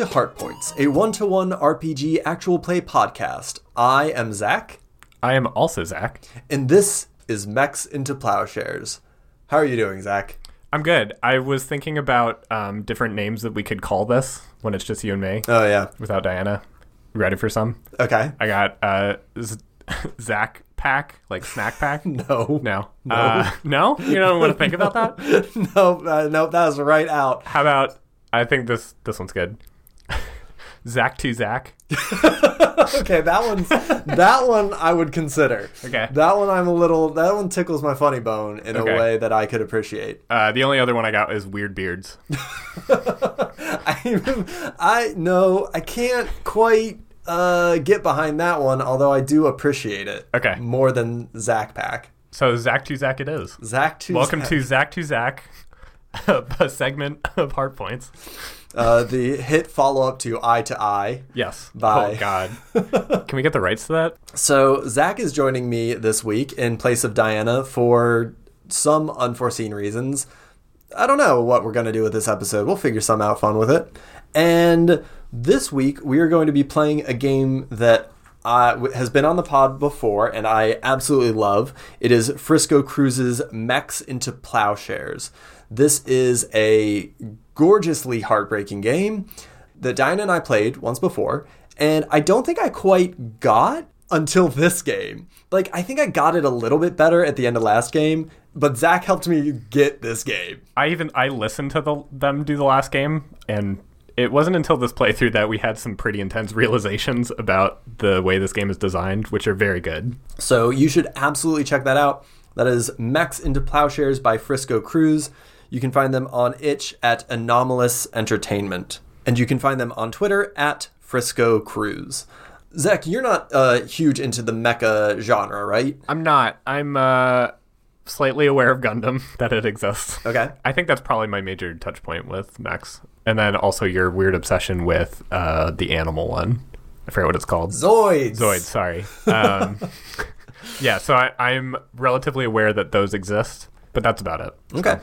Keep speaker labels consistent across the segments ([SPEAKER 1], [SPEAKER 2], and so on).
[SPEAKER 1] to Heart Points, a one to one RPG actual play podcast. I am Zach,
[SPEAKER 2] I am also Zach.
[SPEAKER 1] and this is Mechs into Plowshares. How are you doing, Zach?
[SPEAKER 2] I'm good. I was thinking about um, different names that we could call this when it's just you and me
[SPEAKER 1] Oh, yeah.
[SPEAKER 2] without Diana. Ready for some?
[SPEAKER 1] Okay.
[SPEAKER 2] I got uh, Z- Zach pack, like snack pack.
[SPEAKER 1] No.
[SPEAKER 2] No. No. Uh, no? You don't want to think about that?
[SPEAKER 1] no, uh, no, that was right out.
[SPEAKER 2] How about, I think this this one's good. Zach to Zach.
[SPEAKER 1] Okay, that one's that one I would consider.
[SPEAKER 2] Okay.
[SPEAKER 1] That one I'm a little that one tickles my funny bone in
[SPEAKER 2] Okay.
[SPEAKER 1] a way that I could appreciate.
[SPEAKER 2] Uh, the only other one I got is Weird Beards.
[SPEAKER 1] I I no, I can't quite uh, get behind that one, although I do appreciate it.
[SPEAKER 2] Okay.
[SPEAKER 1] More than Zach Pack.
[SPEAKER 2] So Zach to Zach it is.
[SPEAKER 1] Zach to
[SPEAKER 2] Welcome
[SPEAKER 1] Zach.
[SPEAKER 2] to Zach to Zach, a segment of Heart Points.
[SPEAKER 1] uh, the hit follow up to Eye to Eye.
[SPEAKER 2] Yes.
[SPEAKER 1] Bye.
[SPEAKER 2] Oh God. Can we get the rights to that?
[SPEAKER 1] So Zach is joining me this week in place of Diana for some unforeseen reasons. I don't know what we're going to do with this episode. We'll figure some out fun with it. And this week we are going to be playing a game that uh, has been on the pod before and I absolutely love. It is Frisco Cruises Mechs into Plowshares. This is a gorgeously heartbreaking game that Diana and I played once before, and I don't think I quite got until this game. Like, I think I got it a little bit better at the end of last game, but Zach helped me get this game.
[SPEAKER 2] I even I listened to the, them do the last game, and it wasn't until this playthrough that we had some pretty intense realizations about the way this game is designed, which are very good.
[SPEAKER 1] So you should absolutely check that out. That is Mechs into Plowshares by Frisco Cruise. You can find them on itch at Anomalous Entertainment. And you can find them on Twitter at Frisco Cruise. Zach, you're not uh, huge into the mecha genre, right?
[SPEAKER 2] I'm not. I'm uh, slightly aware of Gundam that it exists.
[SPEAKER 1] Okay.
[SPEAKER 2] I think that's probably my major touch point with Max, and then also your weird obsession with uh, the animal one. I forget what it's called.
[SPEAKER 1] Zoids.
[SPEAKER 2] Zoid, sorry. Um, yeah, so I, I'm relatively aware that those exist, but that's about it.
[SPEAKER 1] Okay. So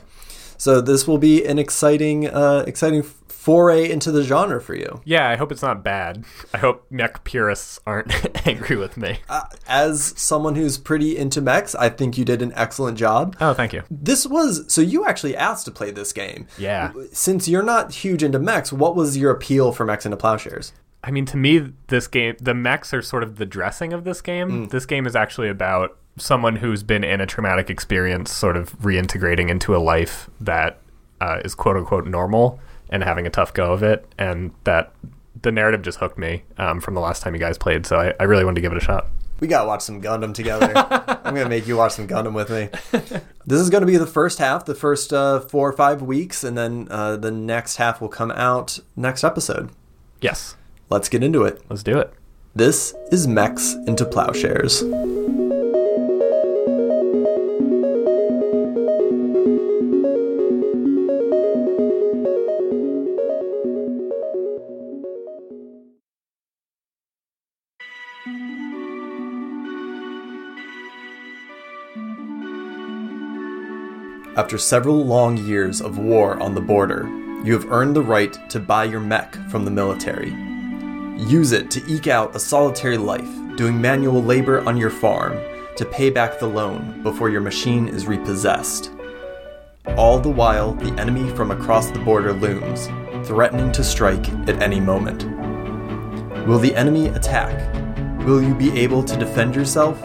[SPEAKER 1] this will be an exciting, uh, exciting foray into the genre for you.
[SPEAKER 2] Yeah, I hope it's not bad. I hope mech purists aren't angry with me.
[SPEAKER 1] Uh, as someone who's pretty into mechs, I think you did an excellent job.
[SPEAKER 2] Oh, thank you.
[SPEAKER 1] This was so you actually asked to play this game.
[SPEAKER 2] Yeah.
[SPEAKER 1] Since you're not huge into mechs, what was your appeal for mechs into plowshares?
[SPEAKER 2] I mean, to me, this game, the mechs are sort of the dressing of this game. This game is actually about someone who's been in a traumatic experience, sort of reintegrating into a life that uh, is quote unquote normal and having a tough go of it. And that the narrative just hooked me um, from the last time you guys played. So I, I really wanted to give it a shot.
[SPEAKER 1] We gotta watch some Gundam together. I'm gonna make you watch some Gundam with me. This is gonna be the first half, the first uh, four or five weeks, and then uh, the next half will come out next episode.
[SPEAKER 2] Yes,
[SPEAKER 1] Let's get into it.
[SPEAKER 2] let's do it.
[SPEAKER 1] This is Mechs into Plowshares. After several long years of war on the border, you have earned the right to buy your mech from the military. Use it to eke out a solitary life, doing manual labor on your farm to pay back the loan before your machine is repossessed. All the while, the enemy from across the border looms, threatening to strike at any moment. Will the enemy attack? Will you be able to defend yourself?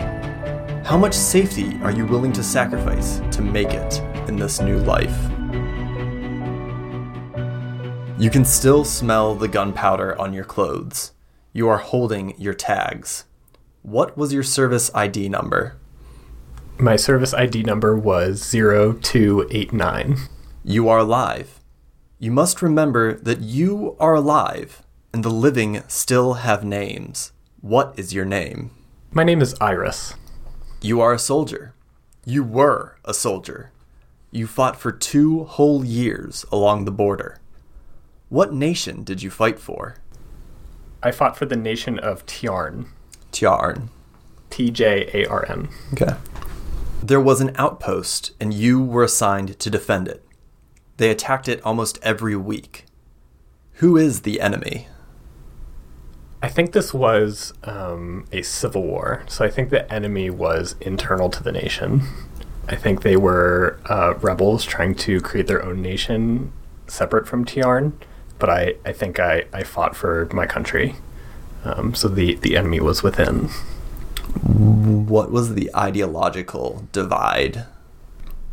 [SPEAKER 1] How much safety are you willing to sacrifice to make it in this new life? You can still smell the gunpowder on your clothes. You are holding your tags. What was your service ID number?
[SPEAKER 2] My service ID number was 0289.
[SPEAKER 1] You are alive. You must remember that you are alive, and the living still have names. What is your name?
[SPEAKER 2] My name is Iris.
[SPEAKER 1] You are a soldier. You were a soldier. You fought for two whole years along the border. What nation did you fight for?
[SPEAKER 2] I fought for the nation of Tjarn.
[SPEAKER 1] Tjarn.
[SPEAKER 2] T J A R N.
[SPEAKER 1] Okay. There was an outpost, and you were assigned to defend it. They attacked it almost every week. Who is the enemy?
[SPEAKER 2] I think this was um, a civil war. So I think the enemy was internal to the nation. I think they were uh, rebels trying to create their own nation separate from Tjarn. But I, I think I, I fought for my country. Um, so the, the enemy was within.
[SPEAKER 1] What was the ideological divide?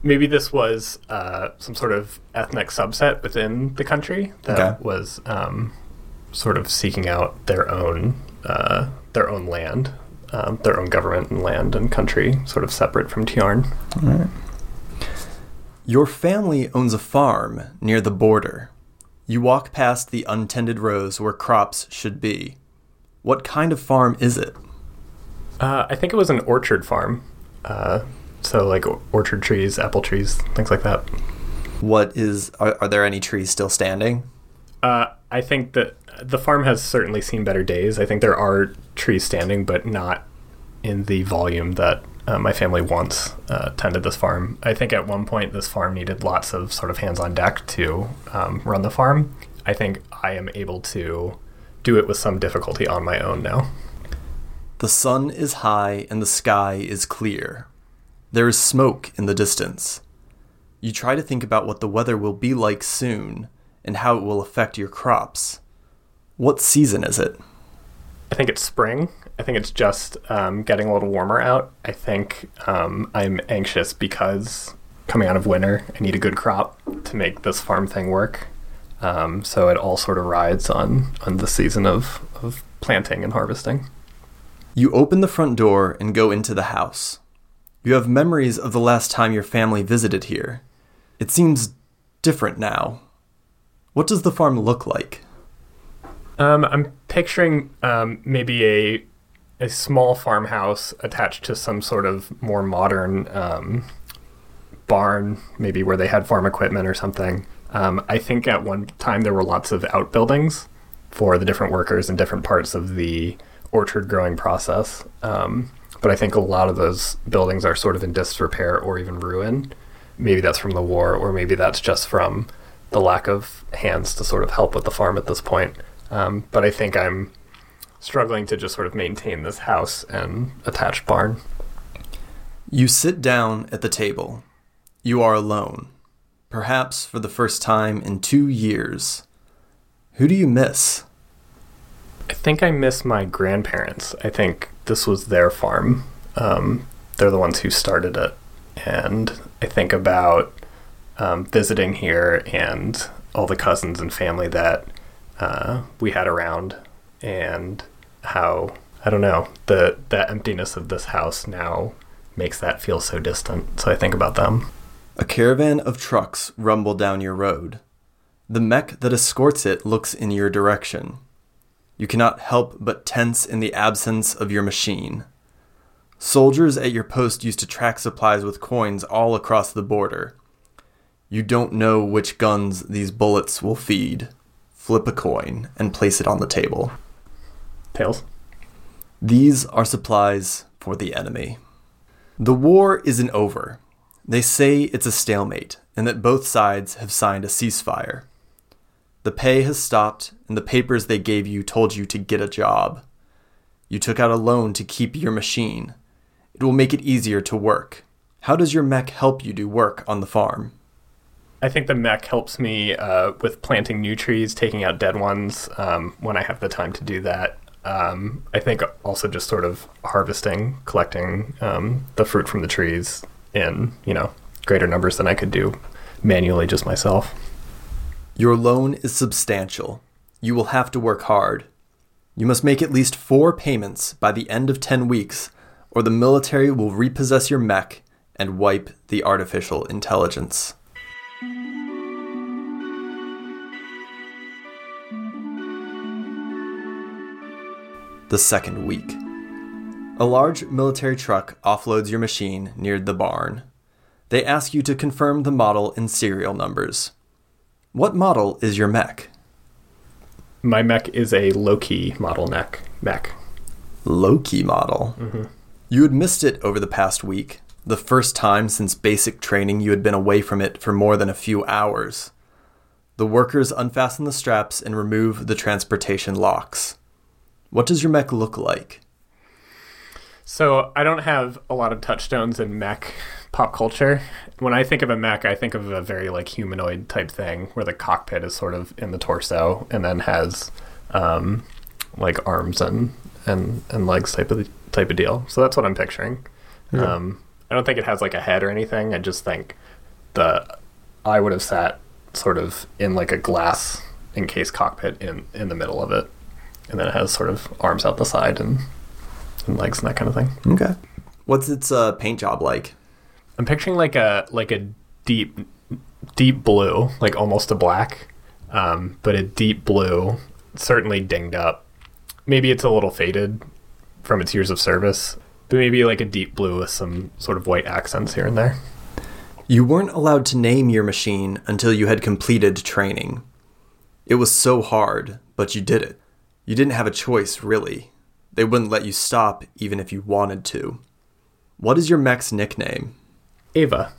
[SPEAKER 2] Maybe this was uh, some sort of ethnic subset within the country that
[SPEAKER 1] Okay.
[SPEAKER 2] was um, sort of seeking out their own uh, their own land, um, their own government and land and country, sort of separate from Tjarn.
[SPEAKER 1] Your family owns a farm near the border. You walk past the untended rows where crops should be. What kind of farm is it?
[SPEAKER 2] Uh, I think it was an orchard farm, uh, so like orchard trees, apple trees, things like that.
[SPEAKER 1] What is are, are there any trees still standing?
[SPEAKER 2] Uh, I think that the farm has certainly seen better days. I think there are trees standing, but not in the volume that uh, my family once uh, tended this farm. I think at one point this farm needed lots of sort of hands on deck to um, run the farm. I think I am able to do it with some difficulty on my own now.
[SPEAKER 1] The sun is high and the sky is clear. There is smoke in the distance. You try to think about what the weather will be like soon and how it will affect your crops. What season is it?
[SPEAKER 2] I think it's spring. I think it's just um, getting a little warmer out. I think um, I'm anxious because coming out of winter, I need a good crop to make this farm thing work. Um, so it all sort of rides on on the season of, of planting and harvesting.
[SPEAKER 1] You open the front door and go into the house. You have memories of the last time your family visited here. It seems different now. What does the farm look like?
[SPEAKER 2] Um, I'm picturing um, maybe a a small farmhouse attached to some sort of more modern um, barn, maybe where they had farm equipment or something. Um, I think at one time there were lots of outbuildings for the different workers in different parts of the orchard growing process. Um, but I think a lot of those buildings are sort of in disrepair or even ruin. Maybe that's from the war, or maybe that's just from the lack of hands to sort of help with the farm at this point. Um, but I think I'm struggling to just sort of maintain this house and attached barn.
[SPEAKER 1] You sit down at the table. You are alone, perhaps for the first time in two years. Who do you miss?
[SPEAKER 2] I think I miss my grandparents. I think this was their farm. Um, they're the ones who started it. And I think about um, visiting here and all the cousins and family that uh, we had around and how, I don't know, the, the emptiness of this house now makes that feel so distant. So I think about them.
[SPEAKER 1] A caravan of trucks rumble down your road. The mech that escorts it looks in your direction. You cannot help but tense in the absence of your machine. Soldiers at your post used to track supplies with coins all across the border. You don't know which guns these bullets will feed. Flip a coin and place it on the table.
[SPEAKER 2] Tails?
[SPEAKER 1] These are supplies for the enemy. The war isn't over. They say it's a stalemate and that both sides have signed a ceasefire. The pay has stopped, and the papers they gave you told you to get a job. You took out a loan to keep your machine. It will make it easier to work. How does your mech help you do work on the farm?
[SPEAKER 2] I think the mech helps me uh, with planting new trees, taking out dead ones um, when I have the time to do that. Um, I think also just sort of harvesting, collecting um, the fruit from the trees in you know greater numbers than I could do manually just myself.
[SPEAKER 1] Your loan is substantial. You will have to work hard. You must make at least four payments by the end of 10 weeks, or the military will repossess your mech and wipe the artificial intelligence. The second week. A large military truck offloads your machine near the barn. They ask you to confirm the model and serial numbers. What model is your mech?
[SPEAKER 2] My mech is a Loki model neck mech.
[SPEAKER 1] Loki model. Mm-hmm. You had missed it over the past week, the first time since basic training you had been away from it for more than a few hours. The workers unfasten the straps and remove the transportation locks. What does your mech look like?
[SPEAKER 2] So I don't have a lot of touchstones in mech pop culture. When I think of a mech, I think of a very like humanoid type thing where the cockpit is sort of in the torso and then has um, like arms and, and and legs type of type of deal. So that's what I'm picturing.
[SPEAKER 1] Yeah.
[SPEAKER 2] Um, I don't think it has like a head or anything. I just think the I would have sat sort of in like a glass encased cockpit in in the middle of it, and then it has sort of arms out the side and and legs and that kind of thing.
[SPEAKER 1] Okay. What's its uh, paint job like?
[SPEAKER 2] I'm picturing like a like a deep deep blue, like almost a black, um, but a deep blue, certainly dinged up. Maybe it's a little faded from its years of service, but maybe like a deep blue with some sort of white accents here and there.
[SPEAKER 1] You weren't allowed to name your machine until you had completed training. It was so hard, but you did it. You didn't have a choice, really. They wouldn't let you stop even if you wanted to. What is your mech's nickname?
[SPEAKER 2] Ava.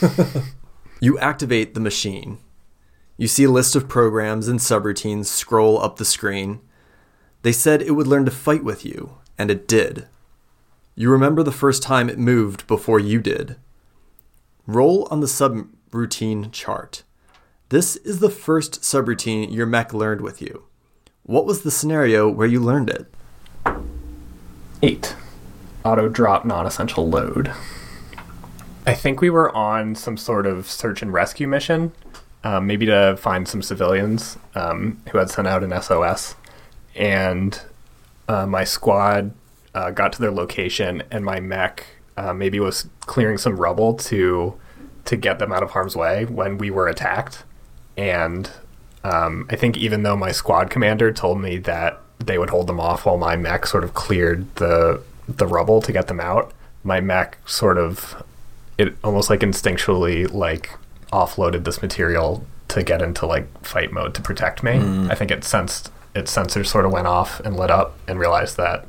[SPEAKER 1] You activate the machine. You see a list of programs and subroutines scroll up the screen. They said it would learn to fight with you, and it did. You remember the first time it moved before you did. Roll on the subroutine chart. This is the first subroutine your mech learned with you. What was the scenario where you learned it?
[SPEAKER 2] Eight. Auto drop non essential load. I think we were on some sort of search and rescue mission, um, maybe to find some civilians um, who had sent out an SOS. And uh, my squad uh, got to their location, and my mech uh, maybe was clearing some rubble to to get them out of harm's way when we were attacked. And um, I think even though my squad commander told me that they would hold them off while my mech sort of cleared the the rubble to get them out, my mech sort of it almost like instinctually like offloaded this material to get into like fight mode to protect me. I think it sensed its sensors sort of went off and lit up and realized that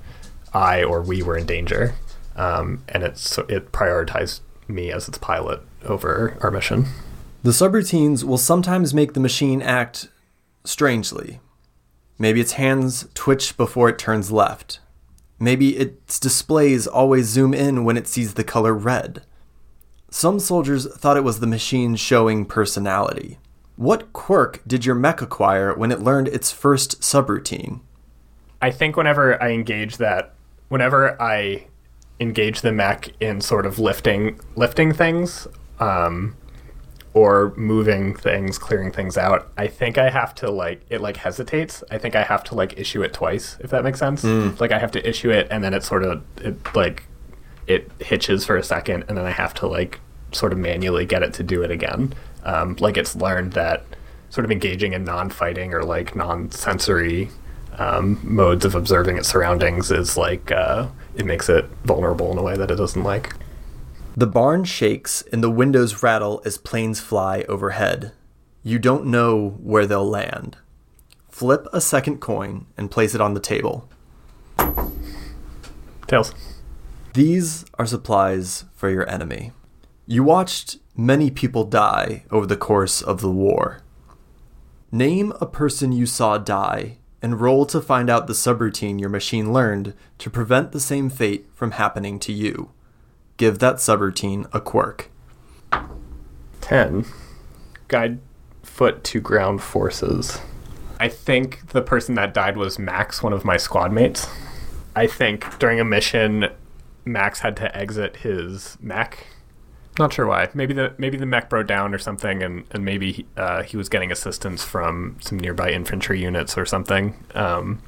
[SPEAKER 2] I or we were in danger, um, and it it prioritized me as its pilot over our mission.
[SPEAKER 1] The subroutines will sometimes make the machine act strangely. Maybe its hands twitch before it turns left. Maybe its displays always zoom in when it sees the color red. Some soldiers thought it was the machine showing personality. What quirk did your mech acquire when it learned its first subroutine?
[SPEAKER 2] I think whenever I engage that, whenever I engage the mech in sort of lifting lifting things, um, or moving things, clearing things out, I think I have to like it like hesitates. I think I have to like issue it twice, if that makes sense. Like I have to issue it and then it sort of it like it hitches for a second and then I have to like sort of manually get it to do it again. Um, like it's learned that sort of engaging in non-fighting or like non-sensory um, modes of observing its surroundings is like uh, it makes it vulnerable in a way that it doesn't like.
[SPEAKER 1] The barn shakes and the windows rattle as planes fly overhead. You don't know where they'll land. Flip a second coin and place it on the table.
[SPEAKER 2] Tails.
[SPEAKER 1] These are supplies for your enemy. You watched many people die over the course of the war. Name a person you saw die and roll to find out the subroutine your machine learned to prevent the same fate from happening to you. Give that subroutine a quirk.
[SPEAKER 2] 10. Guide foot to ground forces. I think the person that died was Max, one of my squad mates. I think during a mission, Max had to exit his mech. Not sure why. Maybe the maybe the mech broke down or something, and and maybe he, uh, he was getting assistance from some nearby infantry units or something. Um,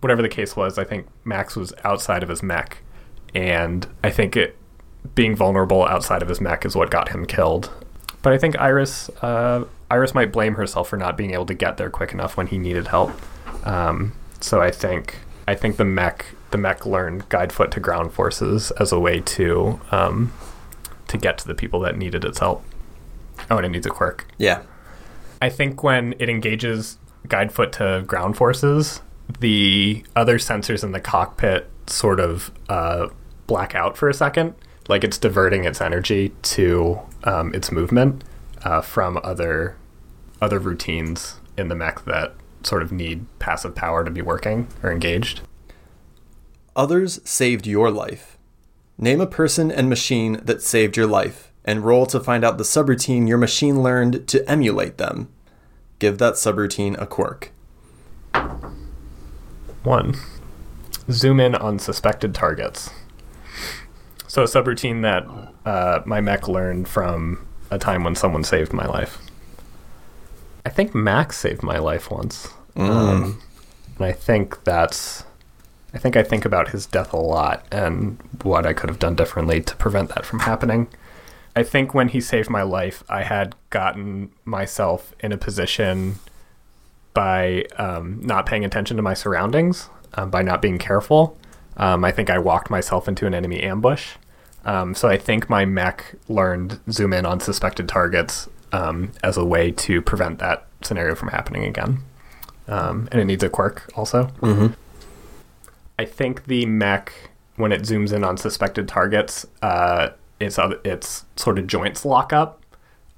[SPEAKER 2] whatever the case was, I think Max was outside of his mech, and I think it being vulnerable outside of his mech is what got him killed. But I think Iris uh, Iris might blame herself for not being able to get there quick enough when he needed help. Um, so I think I think the mech the mech learned guide foot to ground forces as a way to um, to get to the people that needed its help. Oh, and it needs a quirk.
[SPEAKER 1] Yeah.
[SPEAKER 2] I think when it engages guide foot to ground forces, the other sensors in the cockpit sort of uh, black out for a second, like it's diverting its energy to um, its movement uh, from other other routines in the mech that sort of need passive power to be working or engaged.
[SPEAKER 1] Others saved your life. Name a person and machine that saved your life, and roll to find out the subroutine your machine learned to emulate them. Give that subroutine a quirk.
[SPEAKER 2] One, zoom in on suspected targets. So a subroutine that uh, my mech learned from a time when someone saved my life. I think Max saved my life once. Um, and I think that's. I think I think about his death a lot and what I could have done differently to prevent that from happening. I think when he saved my life, I had gotten myself in a position by um, not paying attention to my surroundings, um, by not being careful. Um, I think I walked myself into an enemy ambush. Um, so I think my mech learned zoom in on suspected targets um, as a way to prevent that scenario from happening again. Um, and it needs a quirk also.
[SPEAKER 1] Mm-hmm.
[SPEAKER 2] I think the mech, when it zooms in on suspected targets, uh, its its sort of joints lock up.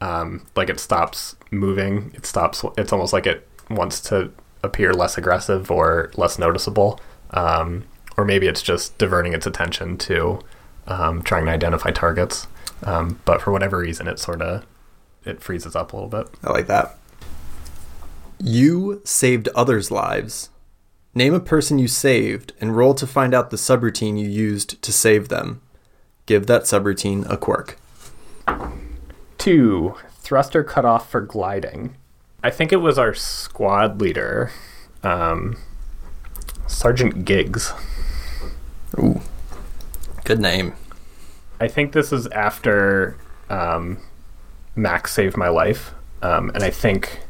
[SPEAKER 2] Um, like it stops moving. It stops. It's almost like it wants to appear less aggressive or less noticeable. Um, or maybe it's just diverting its attention to um, trying to identify targets. Um, but for whatever reason, it sort of it freezes up a little bit.
[SPEAKER 1] I like that. You saved others' lives. Name a person you saved and roll to find out the subroutine you used to save them. Give that subroutine a quirk.
[SPEAKER 2] Two, thruster cut off for gliding. I think it was our squad leader, um, Sergeant Giggs.
[SPEAKER 1] Ooh. Good name.
[SPEAKER 2] I think this is after um, Max saved my life, um, and I think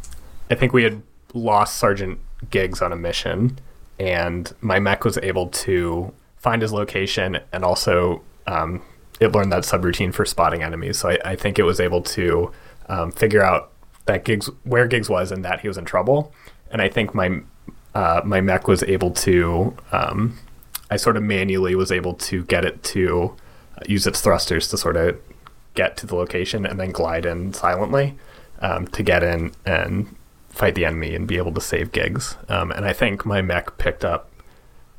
[SPEAKER 2] I think we had lost Sergeant Giggs on a mission, and my mech was able to find his location and also um, it learned that subroutine for spotting enemies. So I, I think it was able to um, figure out that Giggs where Giggs was and that he was in trouble. And I think my uh, my mech was able to um, I sort of manually was able to get it to use its thrusters to sort of get to the location and then glide in silently um, to get in and fight the enemy and be able to save Giggs. Um, and I think my mech picked up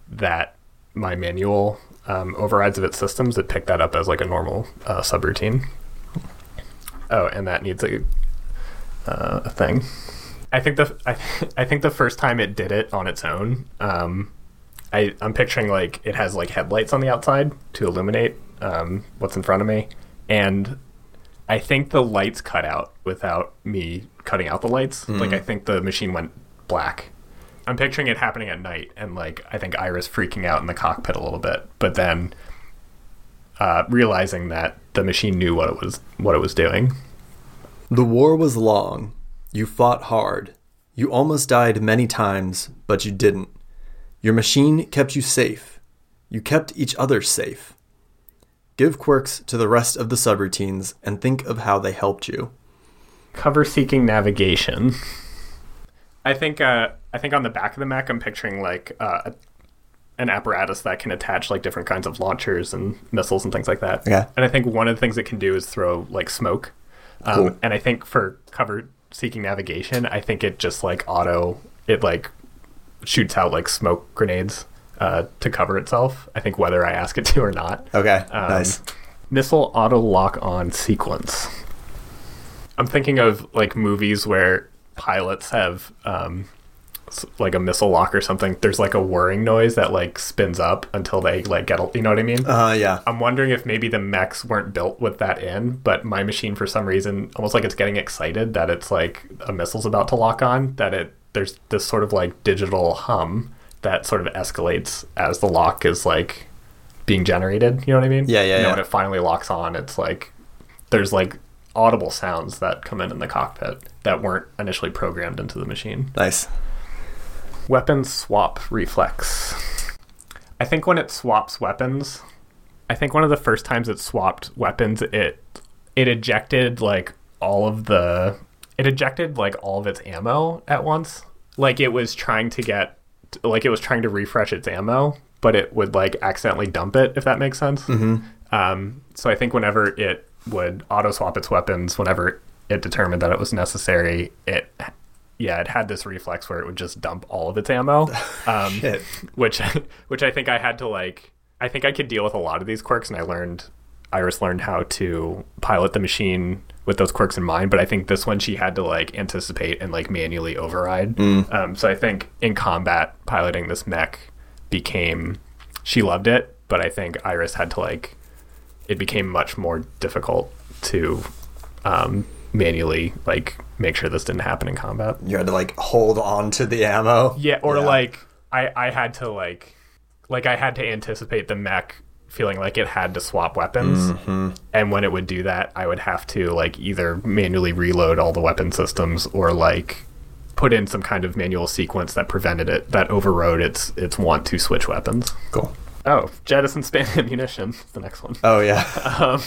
[SPEAKER 2] that my manual um, overrides of its systems. It picked that up as like a normal uh, subroutine. Oh, and that needs a uh, a thing. I think the I, I think the first time it did it on its own, um, I I'm picturing like it has like headlights on the outside to illuminate um, what's in front of me, and I think the lights cut out without me cutting out the lights. Like I think the machine went black. I'm picturing it happening at night, and like I think Iris freaking out in the cockpit a little bit, but then uh, realizing that the machine knew what it was what it was doing.
[SPEAKER 1] The war was long. You fought hard. You almost died many times, but you didn't. Your machine kept you safe. You kept each other safe. Give quirks to the rest of the subroutines and think of how they helped you.
[SPEAKER 2] Cover seeking navigation. I think uh, I think on the back of the mech, I'm picturing like uh, an apparatus that can attach like different kinds of launchers and missiles and things like that.
[SPEAKER 1] Okay.
[SPEAKER 2] And I think one of the things it can do is throw like smoke. Um,
[SPEAKER 1] Cool.
[SPEAKER 2] And I think for cover seeking navigation, I think it just like auto it like shoots out like smoke grenades uh, to cover itself. I think whether I ask it to or not.
[SPEAKER 1] Okay,
[SPEAKER 2] Um,
[SPEAKER 1] nice.
[SPEAKER 2] Missile auto lock on sequence. I'm thinking of like movies where pilots have um, like a missile lock or something. There's like a whirring noise that like spins up until they like get. A, you know what I mean?
[SPEAKER 1] Uh, yeah.
[SPEAKER 2] I'm wondering if maybe the mechs weren't built with that in, but my machine for some reason, almost like it's getting excited that it's like a missile's about to lock on. That it there's this sort of like digital hum that sort of escalates as the lock is like being generated. You know what I mean?
[SPEAKER 1] Yeah, yeah,
[SPEAKER 2] You know,
[SPEAKER 1] yeah.
[SPEAKER 2] when it finally locks on, it's like there's like audible sounds that come in in the cockpit that weren't initially programmed into the machine.
[SPEAKER 1] Nice.
[SPEAKER 2] Weapon swap reflex. I think when it swaps weapons, I think one of the first times it swapped weapons, it it ejected like all of the it ejected like all of its ammo at once. Like it was trying to get like it was trying to refresh its ammo, but it would like accidentally dump it if that makes sense.
[SPEAKER 1] Mm-hmm.
[SPEAKER 2] Um, so I think whenever it would auto swap its weapons, whenever it determined that it was necessary, it yeah, it had this reflex where it would just dump all of its ammo, um, which which I think I had to like. I think I could deal with a lot of these quirks, and I learned Iris learned how to pilot the machine with those quirks in mind. But I think this one she had to like anticipate and like manually override. Um, so I think in combat, piloting this mech became she loved it, but I think Iris had to like it became much more difficult to um, manually like make sure this didn't happen in combat.
[SPEAKER 1] You had to like hold on to the ammo.
[SPEAKER 2] Yeah, or like I I had to like like I had to anticipate the mech feeling like it had to swap weapons. And when it would do that, I would have to like either manually reload all the weapon systems or like put in some kind of manual sequence that prevented it that overrode its its want to switch weapons.
[SPEAKER 1] Cool.
[SPEAKER 2] Oh, jettison span ammunition. The next one.
[SPEAKER 1] Oh yeah.
[SPEAKER 2] Um,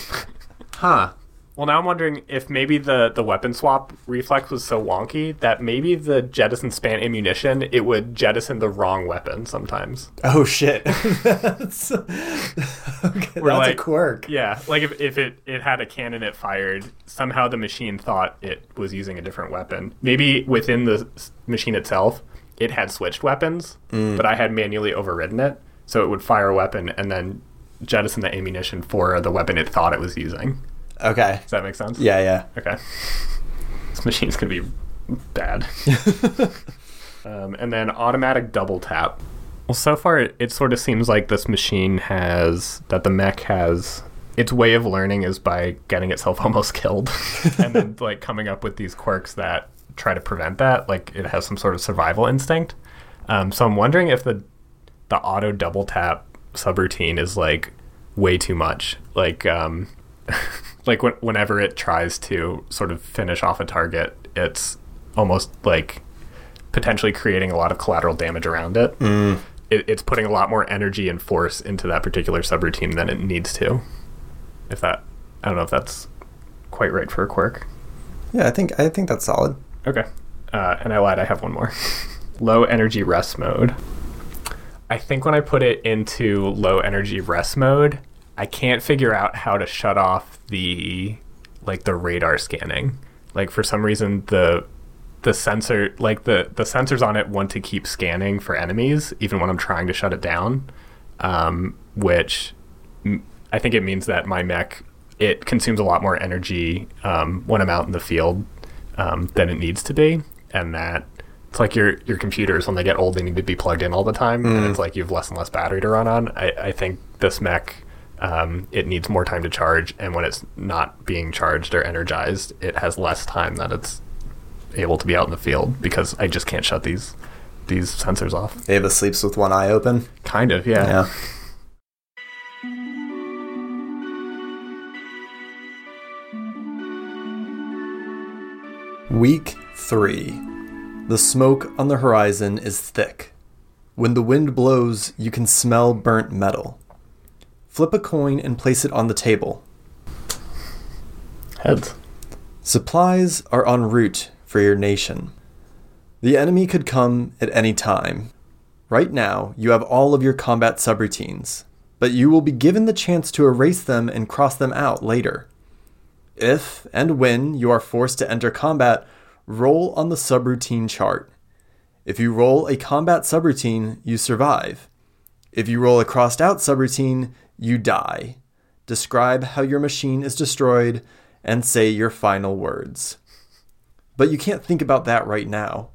[SPEAKER 1] huh.
[SPEAKER 2] Well, now I'm wondering if maybe the, the weapon swap reflex was so wonky that maybe the jettison span ammunition it would jettison the wrong weapon sometimes.
[SPEAKER 1] Oh shit. that's okay, that's a quirk.
[SPEAKER 2] Yeah, like if, if it, it had a cannon it fired, somehow the machine thought it was using a different weapon. Maybe within the machine itself, it had switched weapons, mm. but I had manually overridden it, so it would fire a weapon and then jettison the ammunition for the weapon it thought it was using.
[SPEAKER 1] Okay.
[SPEAKER 2] Does that make sense?
[SPEAKER 1] Yeah, yeah.
[SPEAKER 2] Okay. This machine's gonna be bad. um, and then automatic double tap. Well, so far it, it sort of seems like this machine has that the mech has its way of learning is by getting itself almost killed, and then like coming up with these quirks that try to prevent that. Like it has some sort of survival instinct. Um, so I'm wondering if the the auto double tap subroutine is like way too much. Like um, like when, whenever it tries to sort of finish off a target, it's almost like potentially creating a lot of collateral damage around it. it. It's putting a lot more energy and force into that particular subroutine than it needs to. If that, I don't know if that's quite right for a quirk.
[SPEAKER 1] Yeah, I think I think that's solid.
[SPEAKER 2] Okay. Uh, and I lied, I have one more. low energy rest mode. I think when I put it into low energy rest mode, I can't figure out how to shut off the like the radar scanning. Like for some reason the the sensor like the the sensors on it want to keep scanning for enemies even when I'm trying to shut it down. Um, which I think it means that my mech it consumes a lot more energy um, when I'm out in the field um, than it needs to be, and that it's like your your computers when they get old they need to be plugged in all the time, and it's like you have less and less battery to run on. I, I think this mech um, it needs more time to charge, and when it's not being charged or energized, it has less time that it's able to be out in the field because I just can't shut these these sensors off.
[SPEAKER 1] Ava sleeps with one eye open.
[SPEAKER 2] Kind of, yeah.
[SPEAKER 1] Yeah. Week 3. The smoke on the horizon is thick. When the wind blows, you can smell burnt metal. Flip a coin and place it on the table.
[SPEAKER 2] Heads.
[SPEAKER 1] Supplies are en route for your nation. The enemy could come at any time. Right now, you have all of your combat subroutines, but you will be given the chance to erase them and cross them out later. If and when you are forced to enter combat, roll on the subroutine chart. If you roll a combat subroutine, you survive. If you roll a crossed out subroutine, you die. Describe how your machine is destroyed and say your final words. But you can't think about that right now.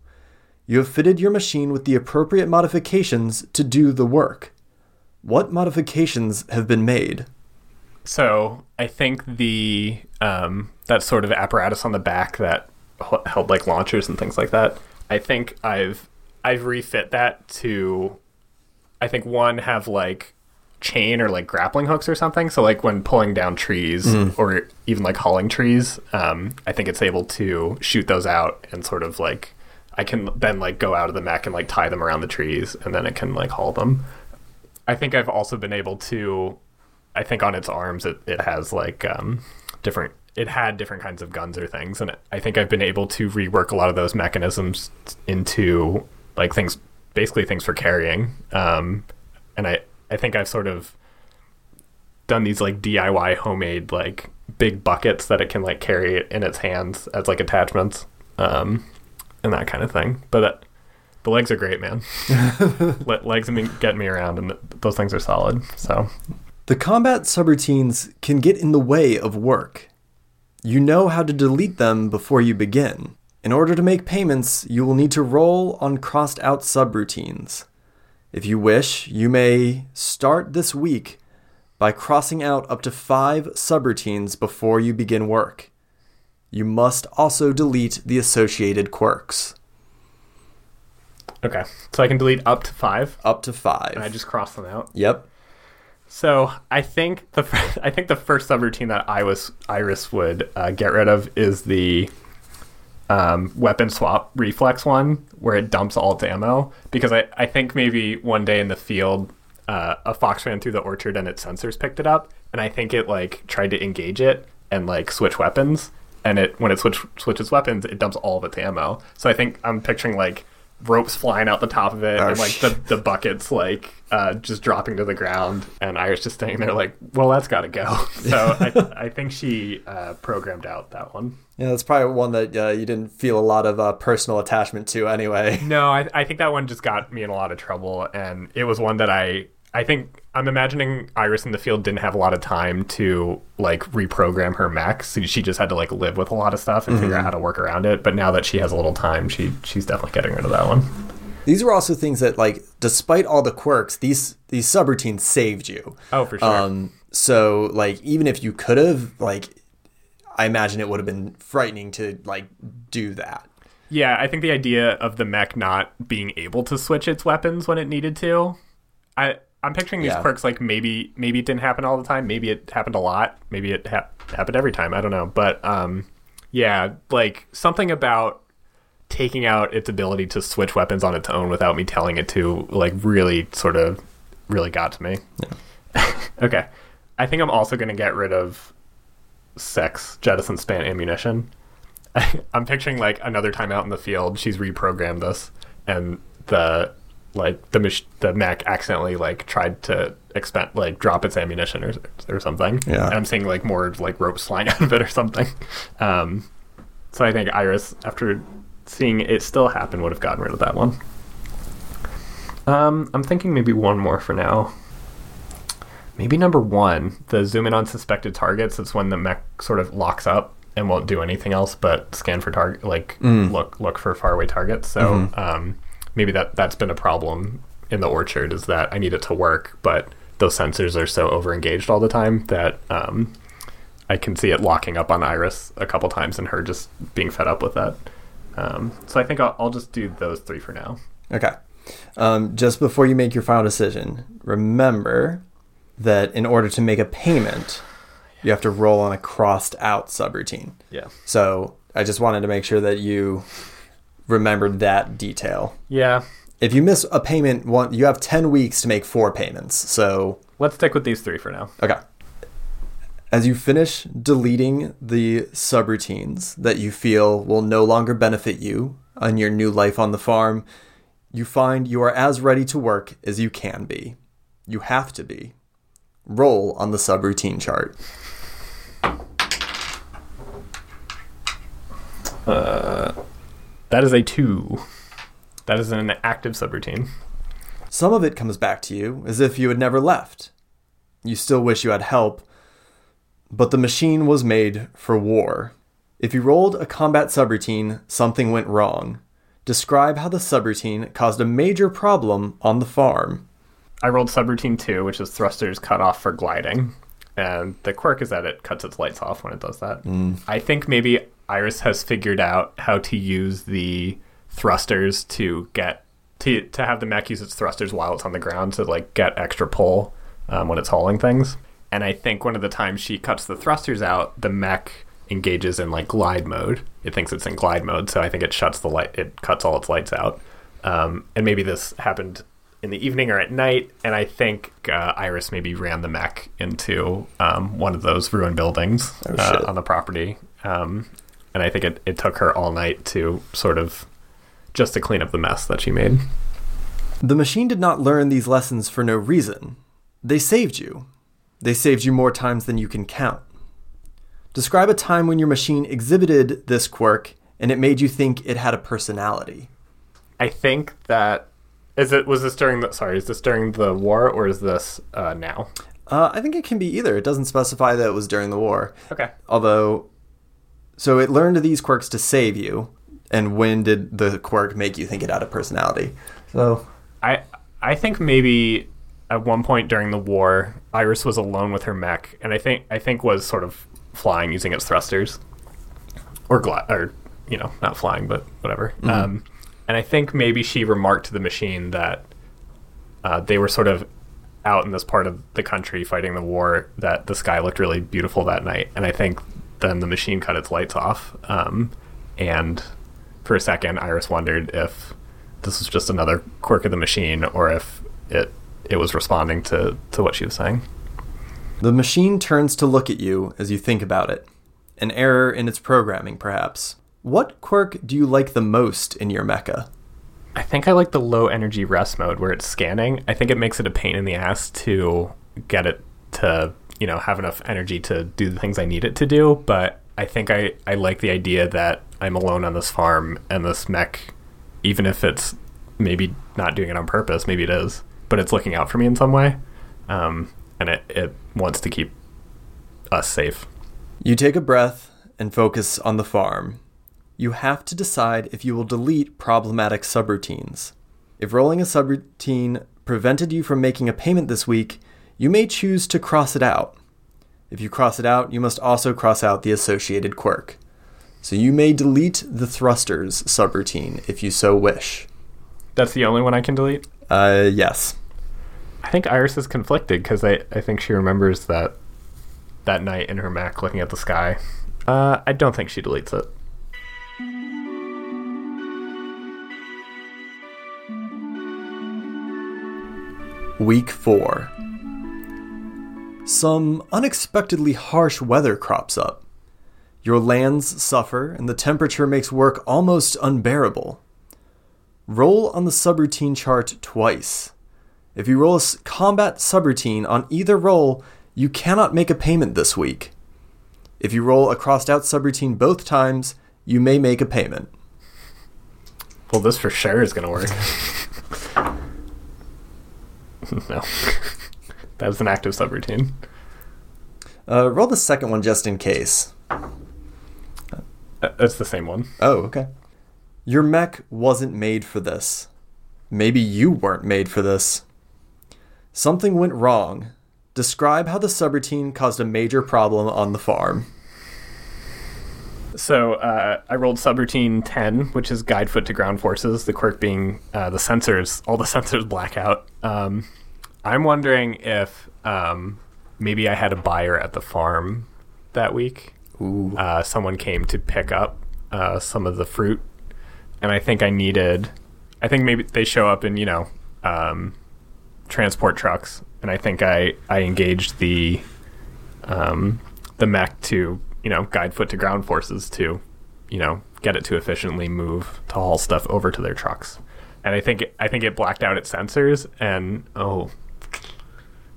[SPEAKER 1] You have fitted your machine with the appropriate modifications to do the work. What modifications have been made?
[SPEAKER 2] So I think the um, that sort of apparatus on the back that held like launchers and things like that. I think I've I've refit that to, I think one have like chain or like grappling hooks or something. So like when pulling down trees or even like hauling trees, um, I think it's able to shoot those out and sort of like I can then like go out of the mech and like tie them around the trees and then it can like haul them. I think I've also been able to I think on its arms it, it has like um, different it had different kinds of guns or things and I think I've been able to rework a lot of those mechanisms into like things basically things for carrying um, and I I think I've sort of done these like DIY homemade like big buckets that it can like carry in its hands as like attachments, um, and that kind of thing. But uh, the legs are great, man. Le- legs me, get me around, and th- those things are solid. So
[SPEAKER 1] The combat subroutines can get in the way of work. You know how to delete them before you begin. In order to make payments, you will need to roll on crossed out subroutines. If you wish, you may start this week by crossing out up to five subroutines before you begin work. You must also delete the associated quirks.
[SPEAKER 2] okay, so I can delete up to five,
[SPEAKER 1] Up to five.
[SPEAKER 2] and I just cross them out.
[SPEAKER 1] yep.
[SPEAKER 2] So I think the I think the first subroutine that I was Iris would uh, get rid of is the um, weapon swap reflex one, where it dumps all its ammo. Because I, I think maybe one day in the field, uh, a fox ran through the orchard and its sensors picked it up, and I think it like tried to engage it and like switch weapons. And it when it switch, switches weapons, it dumps all of its ammo. So I think I'm picturing like ropes flying out the top of it
[SPEAKER 1] Oh,
[SPEAKER 2] and like the, the buckets like uh, just dropping to the ground and Iris just staying there like, well, that's got to go. So I, I think she uh, programmed out that one.
[SPEAKER 1] Yeah, that's probably one that uh, you didn't feel a lot of uh, personal attachment to anyway.
[SPEAKER 2] No, I, I think that one just got me in a lot of trouble, and it was one that I I think I'm imagining Iris in the field didn't have a lot of time to like reprogram her mech, so she just had to like live with a lot of stuff and figure out how to work around it. But now that she has a little time, she she's definitely getting rid of that one.
[SPEAKER 1] These were also things that, like, despite all the quirks, these these subroutines saved you.
[SPEAKER 2] Oh, for sure.
[SPEAKER 1] Um, so like, even if you could have, like, I imagine it would have been frightening to like do that.
[SPEAKER 2] Yeah, I think the idea of the mech not being able to switch its weapons when it needed to, I I'm picturing these
[SPEAKER 1] Yeah.
[SPEAKER 2] quirks like maybe maybe it didn't happen all the time, maybe it happened a lot, maybe it ha- happened every time. I don't know, but um, yeah, like something about taking out its ability to switch weapons on its own without me telling it to, like really sort of really got to me. okay, I think I'm also gonna get rid of sex jettison span ammunition. I'm picturing like another time out in the field, she's reprogrammed this, and the like the mach- the mech accidentally like tried to expend like drop its ammunition or or something.
[SPEAKER 1] Yeah.
[SPEAKER 2] and I'm seeing like more like ropes flying out of it or something. Um, so I think Iris, after seeing it still happen, would have gotten rid of that one. Um, I'm thinking maybe one more for now. Maybe number one, the zoom in on suspected targets. It's when the mech sort of locks up and won't do anything else but scan for target, like look look for faraway targets. So um, maybe that that's been a problem in the orchard is that I need it to work, but those sensors are so over engaged all the time that um, I can see it locking up on Iris a couple times and her just being fed up with that. Um, so I think I'll, I'll just do those three for now.
[SPEAKER 1] Okay. Um, just before you make your final decision, remember that in order to make a payment, you have to roll on a crossed out subroutine.
[SPEAKER 2] Yeah.
[SPEAKER 1] So I just wanted to make sure that you remembered that detail.
[SPEAKER 2] Yeah.
[SPEAKER 1] If you miss a payment, one you have ten weeks to make four payments. So
[SPEAKER 2] Let's stick with these three for now.
[SPEAKER 1] okay. As you finish deleting the subroutines that you feel will no longer benefit you on your new life on the farm, you find you are as ready to work as you can be. You have to be. Roll on the subroutine chart.
[SPEAKER 2] Uh, That is a two. That is an active subroutine.
[SPEAKER 1] Some of it comes back to you as if you had never left. You still wish you had help, but the machine was made for war. If you rolled a combat subroutine, something went wrong. Describe how the subroutine caused a major problem on the farm.
[SPEAKER 2] I rolled subroutine two, which is thrusters cut off for gliding. And the quirk is that it cuts its lights off when it does that. Mm. I think maybe Iris has figured out how to use the thrusters to get to to have the mech use its thrusters while it's on the ground to like get extra pull um, when it's hauling things. And I think one of the times she cuts the thrusters out, the mech engages in like glide mode. It thinks it's in glide mode, so I think it shuts the light. It cuts all its lights out. Um, and maybe this happened in the evening or at night. And I think uh, Iris maybe ran the mech into um, one of those ruined buildings uh, on the property. Um, and I think it, it took her all night to sort of just to clean up the mess that she made.
[SPEAKER 1] The machine did not learn these lessons for no reason. They saved you. They saved you more times than you can count. Describe a time when your machine exhibited this quirk and it made you think it had a personality.
[SPEAKER 2] I think that is it. Was this during the? Sorry, is this during the war or is this uh, now?
[SPEAKER 1] Uh, I think it can be either. It doesn't specify that it was during the war.
[SPEAKER 2] Okay.
[SPEAKER 1] Although, so it learned these quirks to save you. And when did the quirk make you think it had a personality? So
[SPEAKER 2] I I think maybe at one point during the war, Iris was alone with her mech, and I think I think was sort of flying using its thrusters, or gla- or you know not flying but whatever. Um, and I think maybe she remarked to the machine that uh, they were sort of out in this part of the country fighting the war that the sky looked really beautiful that night, and I think then the machine cut its lights off, um, and for a second Iris wondered if this was just another quirk of the machine or if it it was responding to to what she was saying.
[SPEAKER 1] the machine turns to look at you as you think about it. An error in its programming, perhaps. What quirk do you like the most in your mecha?
[SPEAKER 2] I think I like the low energy rest mode where it's scanning. I think it makes it a pain in the ass to get it to, you know, have enough energy to do the things I need it to do, but I think I, I like the idea that I'm alone on this farm and this mech, even if it's maybe not doing it on purpose, maybe it is, but it's looking out for me in some way. Um, and it, it wants to keep us safe.
[SPEAKER 1] You take a breath and focus on the farm. You have to decide if you will delete problematic subroutines. If rolling a subroutine prevented you from making a payment this week, you may choose to cross it out. If you cross it out, you must also cross out the associated quirk. So you may delete the thrusters subroutine if you so wish.
[SPEAKER 2] That's the only one I can delete?
[SPEAKER 1] Uh, yes.
[SPEAKER 2] I think Iris is conflicted because I, I think she remembers that that night in her mech looking at the sky. Uh, I don't think she deletes it.
[SPEAKER 1] Week 4. Some unexpectedly harsh weather crops up. Your lands suffer, and the temperature makes work almost unbearable. Roll on the subroutine chart twice. If you roll a combat subroutine on either roll, you cannot make a payment this week. If you roll a crossed out subroutine both times, you may make a payment.
[SPEAKER 2] Well, this for sure is going to work. no. That was an active subroutine.
[SPEAKER 1] Uh, roll the second one just in case.
[SPEAKER 2] Uh, That's the same one.
[SPEAKER 1] Oh, okay. Your mech wasn't made for this. Maybe you weren't made for this. Something went wrong. Describe how the subroutine caused a major problem on the farm.
[SPEAKER 2] So uh, I rolled subroutine 10, which is guide foot to ground forces, the quirk being uh, the sensors, all the sensors black out. Um, I'm wondering if um, maybe I had a buyer at the farm that week.
[SPEAKER 1] Ooh.
[SPEAKER 2] Uh, someone came to pick up uh, some of the fruit, and I think I needed. I think maybe they show up in you know um, transport trucks, and I think I I engaged the um, the mech to you know guide foot to ground forces to you know get it to efficiently move to haul stuff over to their trucks, and I think I think it blacked out its sensors, and oh,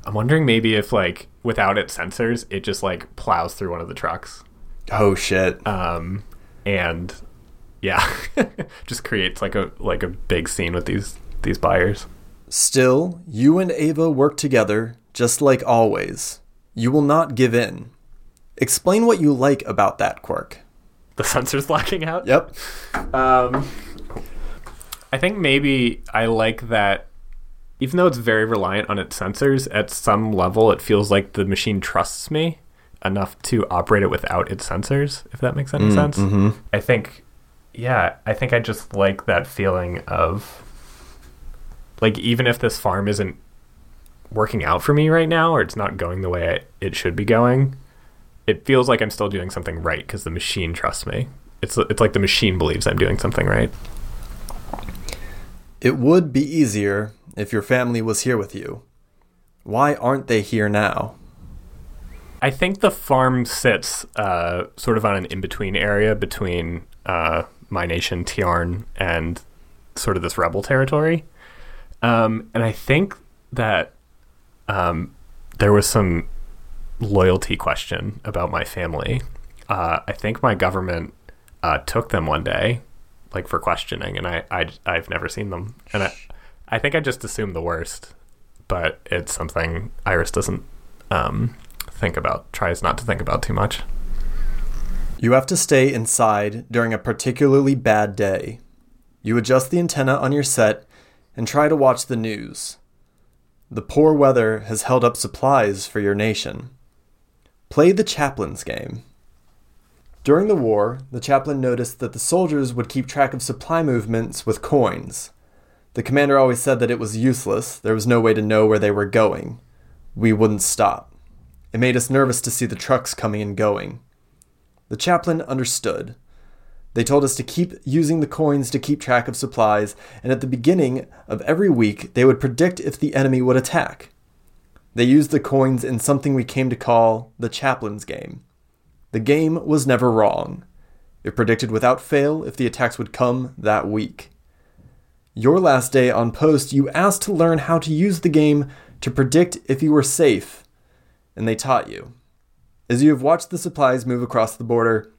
[SPEAKER 2] I'm wondering maybe if like without its sensors, it just like plows through one of the trucks
[SPEAKER 1] Oh shit.
[SPEAKER 2] um, and yeah, just creates like a like a big scene with these these buyers.
[SPEAKER 1] Still, you and Ava work together, just like always. You will not give in. Explain what you like about that quirk.
[SPEAKER 2] The sensors blacking out.
[SPEAKER 1] Yep.
[SPEAKER 2] Um, I think maybe I like that. Even though it's very reliant on its sensors, at some level, it feels like the machine trusts me enough to operate it without its sensors. If that makes any mm, sense. Mm-hmm. I think, yeah, I think I just like that feeling of, like, even if this farm isn't working out for me right now, or it's not going the way I, it should be going, it feels like I'm still doing something right because the machine trusts me. It's it's like the machine believes I'm doing something right.
[SPEAKER 1] It would be easier if your family was here with you. Why aren't they here now?
[SPEAKER 2] I think the farm sits uh, sort of on an in between area between uh, my nation, Tjarn, and sort of this rebel territory. Um, and I think that um, there was some loyalty question about my family uh, I think my government uh, took them one day, like for questioning, and I, I I've never seen them, and I I think I just assumed the worst, but it's something Iris doesn't um, think about, tries not to think about too much.
[SPEAKER 1] You have to stay inside during a particularly bad day. You adjust the antenna on your set and try to watch the news. The poor weather has held up supplies for your nation. Play the chaplain's game. During the war, the chaplain noticed that the soldiers would keep track of supply movements with coins. The commander always said that it was useless, there was no way to know where they were going. We wouldn't stop. It made us nervous to see the trucks coming and going. The chaplain understood. They told us to keep using the coins to keep track of supplies, and at the beginning of every week, they would predict if the enemy would attack. They used the coins in something we came to call the chaplain's game. The game was never wrong. It predicted without fail if the attacks would come that week. Your last day on post, you asked to learn how to use the game to predict if you were safe, and they taught you. As you have watched the supplies move across the border,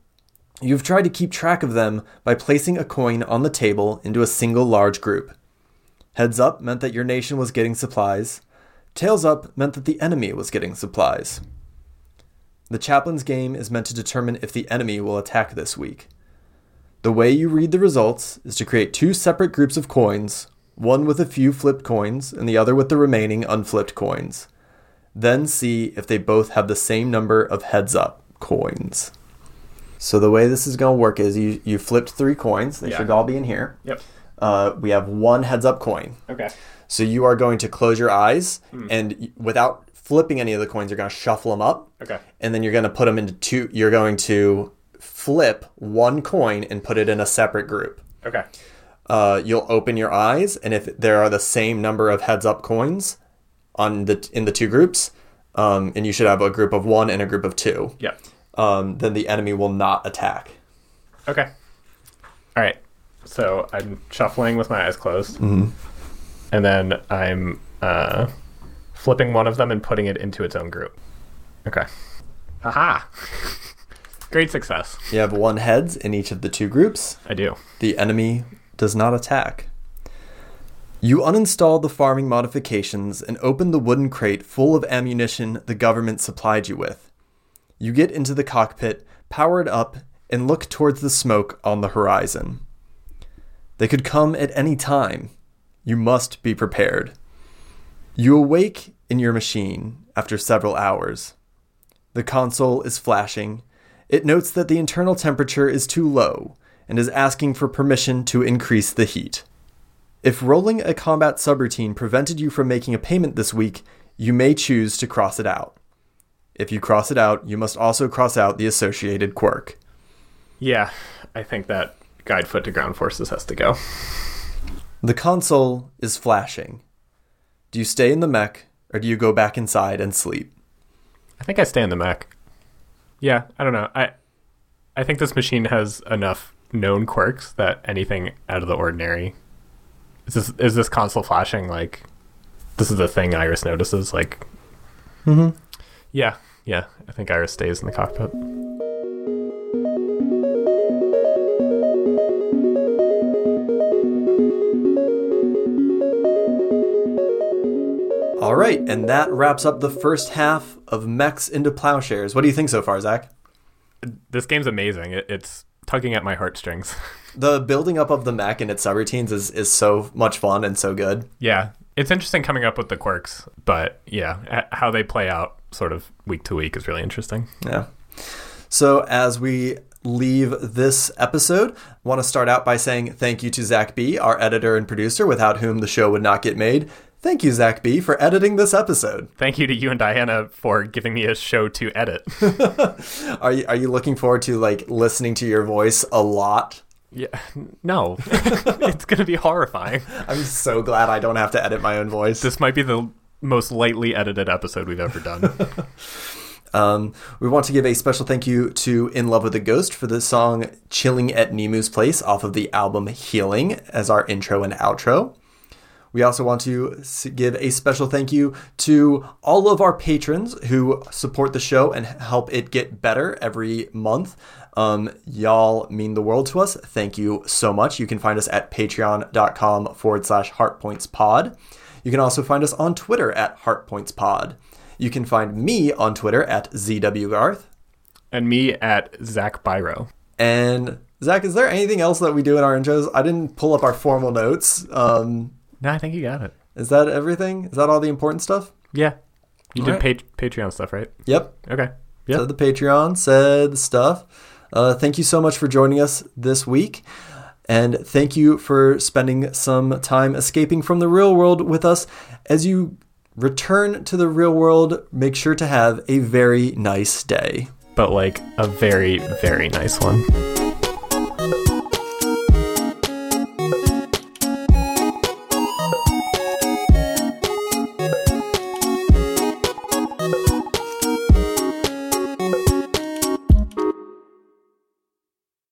[SPEAKER 1] you have tried to keep track of them by placing a coin on the table into a single large group. Heads up meant that your nation was getting supplies. Tails up meant that the enemy was getting supplies. The chaplain's game is meant to determine if the enemy will attack this week. The way you read the results is to create two separate groups of coins, one with a few flipped coins and the other with the remaining unflipped coins. Then see if they both have the same number of heads up coins. So the way this is going to work is you, you flipped three coins. They
[SPEAKER 2] Yeah.
[SPEAKER 1] should all be in here.
[SPEAKER 2] Yep.
[SPEAKER 1] Uh, we have one heads up coin.
[SPEAKER 2] Okay.
[SPEAKER 1] So you are going to close your eyes and without flipping any of the coins, you're going to shuffle them up.
[SPEAKER 2] Okay.
[SPEAKER 1] And then you're going to put them into two. You're going to flip one coin and put it in a separate group.
[SPEAKER 2] Okay.
[SPEAKER 1] Uh, you'll open your eyes, and if there are the same number of heads up coins on the in the two groups, um, and you should have a group of one and a group of two,
[SPEAKER 2] Yep.
[SPEAKER 1] um, then the enemy will not attack.
[SPEAKER 2] Okay. All right. So I'm shuffling with my eyes closed, and then I'm uh, flipping one of them and putting it into its own group. Okay. Aha! Great success.
[SPEAKER 1] You have one heads in each of the two groups.
[SPEAKER 2] I do.
[SPEAKER 1] The enemy does not attack. You uninstall the farming modifications and open the wooden crate full of ammunition the government supplied you with. You get into the cockpit, power it up, and look towards the smoke on the horizon. They could come at any time. You must be prepared. You awake in your machine after several hours. The console is flashing. It notes that the internal temperature is too low and is asking for permission to increase the heat. If rolling a combat subroutine prevented you from making a payment this week, you may choose to cross it out. If you cross it out, you must also cross out the associated quirk.
[SPEAKER 2] Yeah, I think that guide foot to ground forces has to go.
[SPEAKER 1] The console is flashing. Do you stay in the mech or do you go back inside and sleep?
[SPEAKER 2] I think I stay in the mech. Yeah, I don't know. I I think this machine has enough known quirks that anything out of the ordinary. Is this is this console flashing like this is the thing Iris notices like
[SPEAKER 1] mm-hmm.
[SPEAKER 2] Yeah, yeah. I think Iris stays in the cockpit.
[SPEAKER 1] All right, and that wraps up the first half of Mechs into Plowshares. What do you think so far, Zach?
[SPEAKER 2] This game's amazing. It, it's tugging at my heartstrings.
[SPEAKER 1] The building up of the mech and its subroutines is, is so much fun and so good.
[SPEAKER 2] yeah, it's interesting coming up with the quirks, but yeah, how they play out sort of week to week is really interesting.
[SPEAKER 1] Yeah. So as we leave this episode, I want to start out by saying thank you to Zach B, our editor and producer, without whom the show would not get made. Thank you, Zach B, for editing this episode.
[SPEAKER 2] Thank you to you and Diana for giving me a show to edit.
[SPEAKER 1] Are you are you looking forward to like listening to your voice a lot?
[SPEAKER 2] Yeah, no, it's gonna be horrifying.
[SPEAKER 1] I'm so glad I don't have to edit my own voice.
[SPEAKER 2] This might be the most lightly edited episode we've ever done.
[SPEAKER 1] Um, we want to give a special thank you to In Love with a Ghost for the song Chilling at Nemu's Place off of the album Healing as our intro and outro. We also want to give a special thank you to all of our patrons who support the show and help it get better every month. Um, y'all mean the world to us. Thank you so much. You can find us at patreon.com forward slash heartpointspod. You can also find us on Twitter at heartpointspod. You can find me on Twitter at ZWGarth.
[SPEAKER 2] And me at Zach Byro.
[SPEAKER 1] And Zach, is there anything else that we do in our intros? I didn't pull up our formal notes. Um,
[SPEAKER 2] No, I think you got it.
[SPEAKER 1] is that everything? Is that all the important stuff?
[SPEAKER 2] Yeah. You
[SPEAKER 1] All
[SPEAKER 2] did pa- Patreon stuff, right?
[SPEAKER 1] Yep.
[SPEAKER 2] Okay. Yeah.
[SPEAKER 1] Said the Patreon, said the stuff. Uh, thank you so much for joining us this week. And thank you for spending some time escaping from the real world with us. As you return to the real world, make sure to have a very nice day.
[SPEAKER 2] but like a very, very nice one.